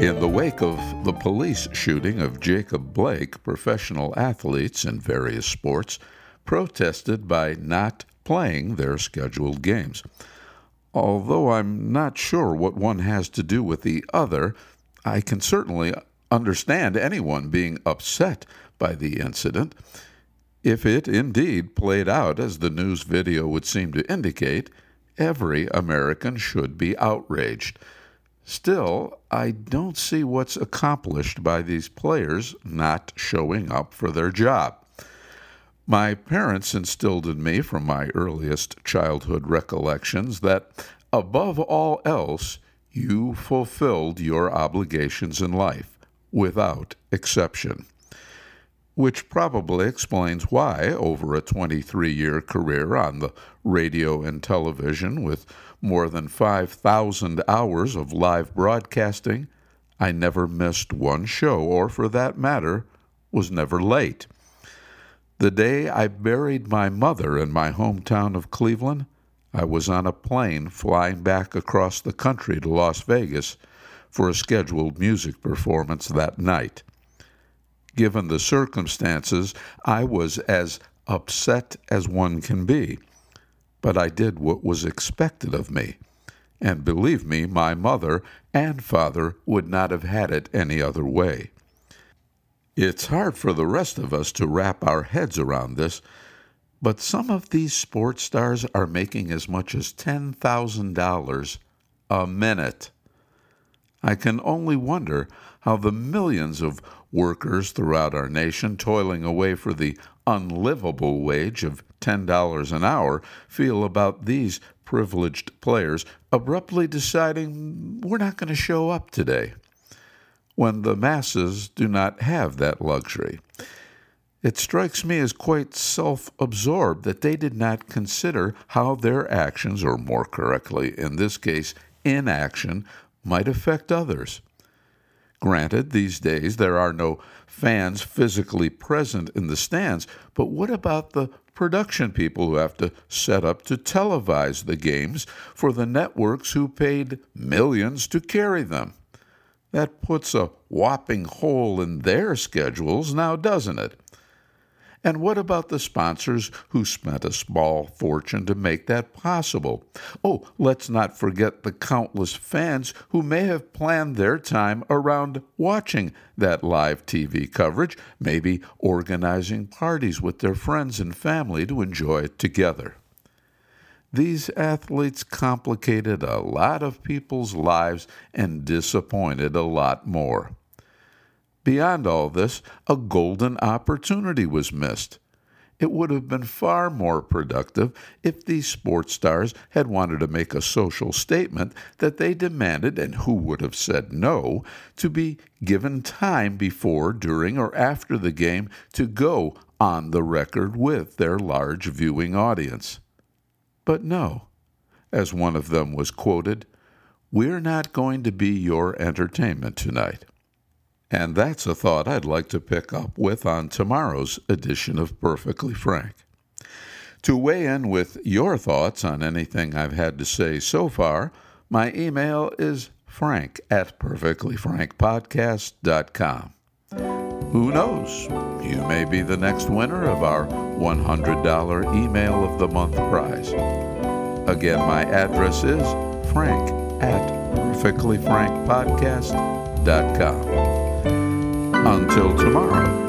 In the wake of the police shooting of Jacob Blake, professional athletes in various sports protested by not playing their scheduled games. Although I'm not sure what one has to do with the other, I can certainly understand anyone being upset by the incident. If it indeed played out as the news video would seem to indicate, every American should be outraged. Still, I don't see what's accomplished by these players not showing up for their job. My parents instilled in me from my earliest childhood recollections that, above all else, you fulfilled your obligations in life, without exception. Which probably explains why, over a 23 year career on the radio and television with more than 5,000 hours of live broadcasting, I never missed one show, or for that matter, was never late. The day I buried my mother in my hometown of Cleveland, I was on a plane flying back across the country to Las Vegas for a scheduled music performance that night. Given the circumstances, I was as upset as one can be but I did what was expected of me. And believe me, my mother and father would not have had it any other way. It's hard for the rest of us to wrap our heads around this, but some of these sports stars are making as much as $10,000 a minute. I can only wonder how the millions of workers throughout our nation toiling away for the unlivable wage of $10 an hour feel about these privileged players abruptly deciding we're not going to show up today when the masses do not have that luxury. It strikes me as quite self absorbed that they did not consider how their actions, or more correctly, in this case, inaction, might affect others. Granted, these days there are no fans physically present in the stands, but what about the production people who have to set up to televise the games for the networks who paid millions to carry them? That puts a whopping hole in their schedules now, doesn't it? And what about the sponsors who spent a small fortune to make that possible? Oh, let's not forget the countless fans who may have planned their time around watching that live TV coverage, maybe organizing parties with their friends and family to enjoy it together. These athletes complicated a lot of people's lives and disappointed a lot more. Beyond all this, a golden opportunity was missed. It would have been far more productive if these sports stars had wanted to make a social statement that they demanded, and who would have said no, to be given time before, during, or after the game to go on the record with their large viewing audience. But no, as one of them was quoted, we're not going to be your entertainment tonight. And that's a thought I'd like to pick up with on tomorrow's edition of Perfectly Frank. To weigh in with your thoughts on anything I've had to say so far, my email is frank at perfectlyfrankpodcast.com. Who knows? You may be the next winner of our $100 Email of the Month prize. Again, my address is frank at perfectlyfrankpodcast.com. Until tomorrow.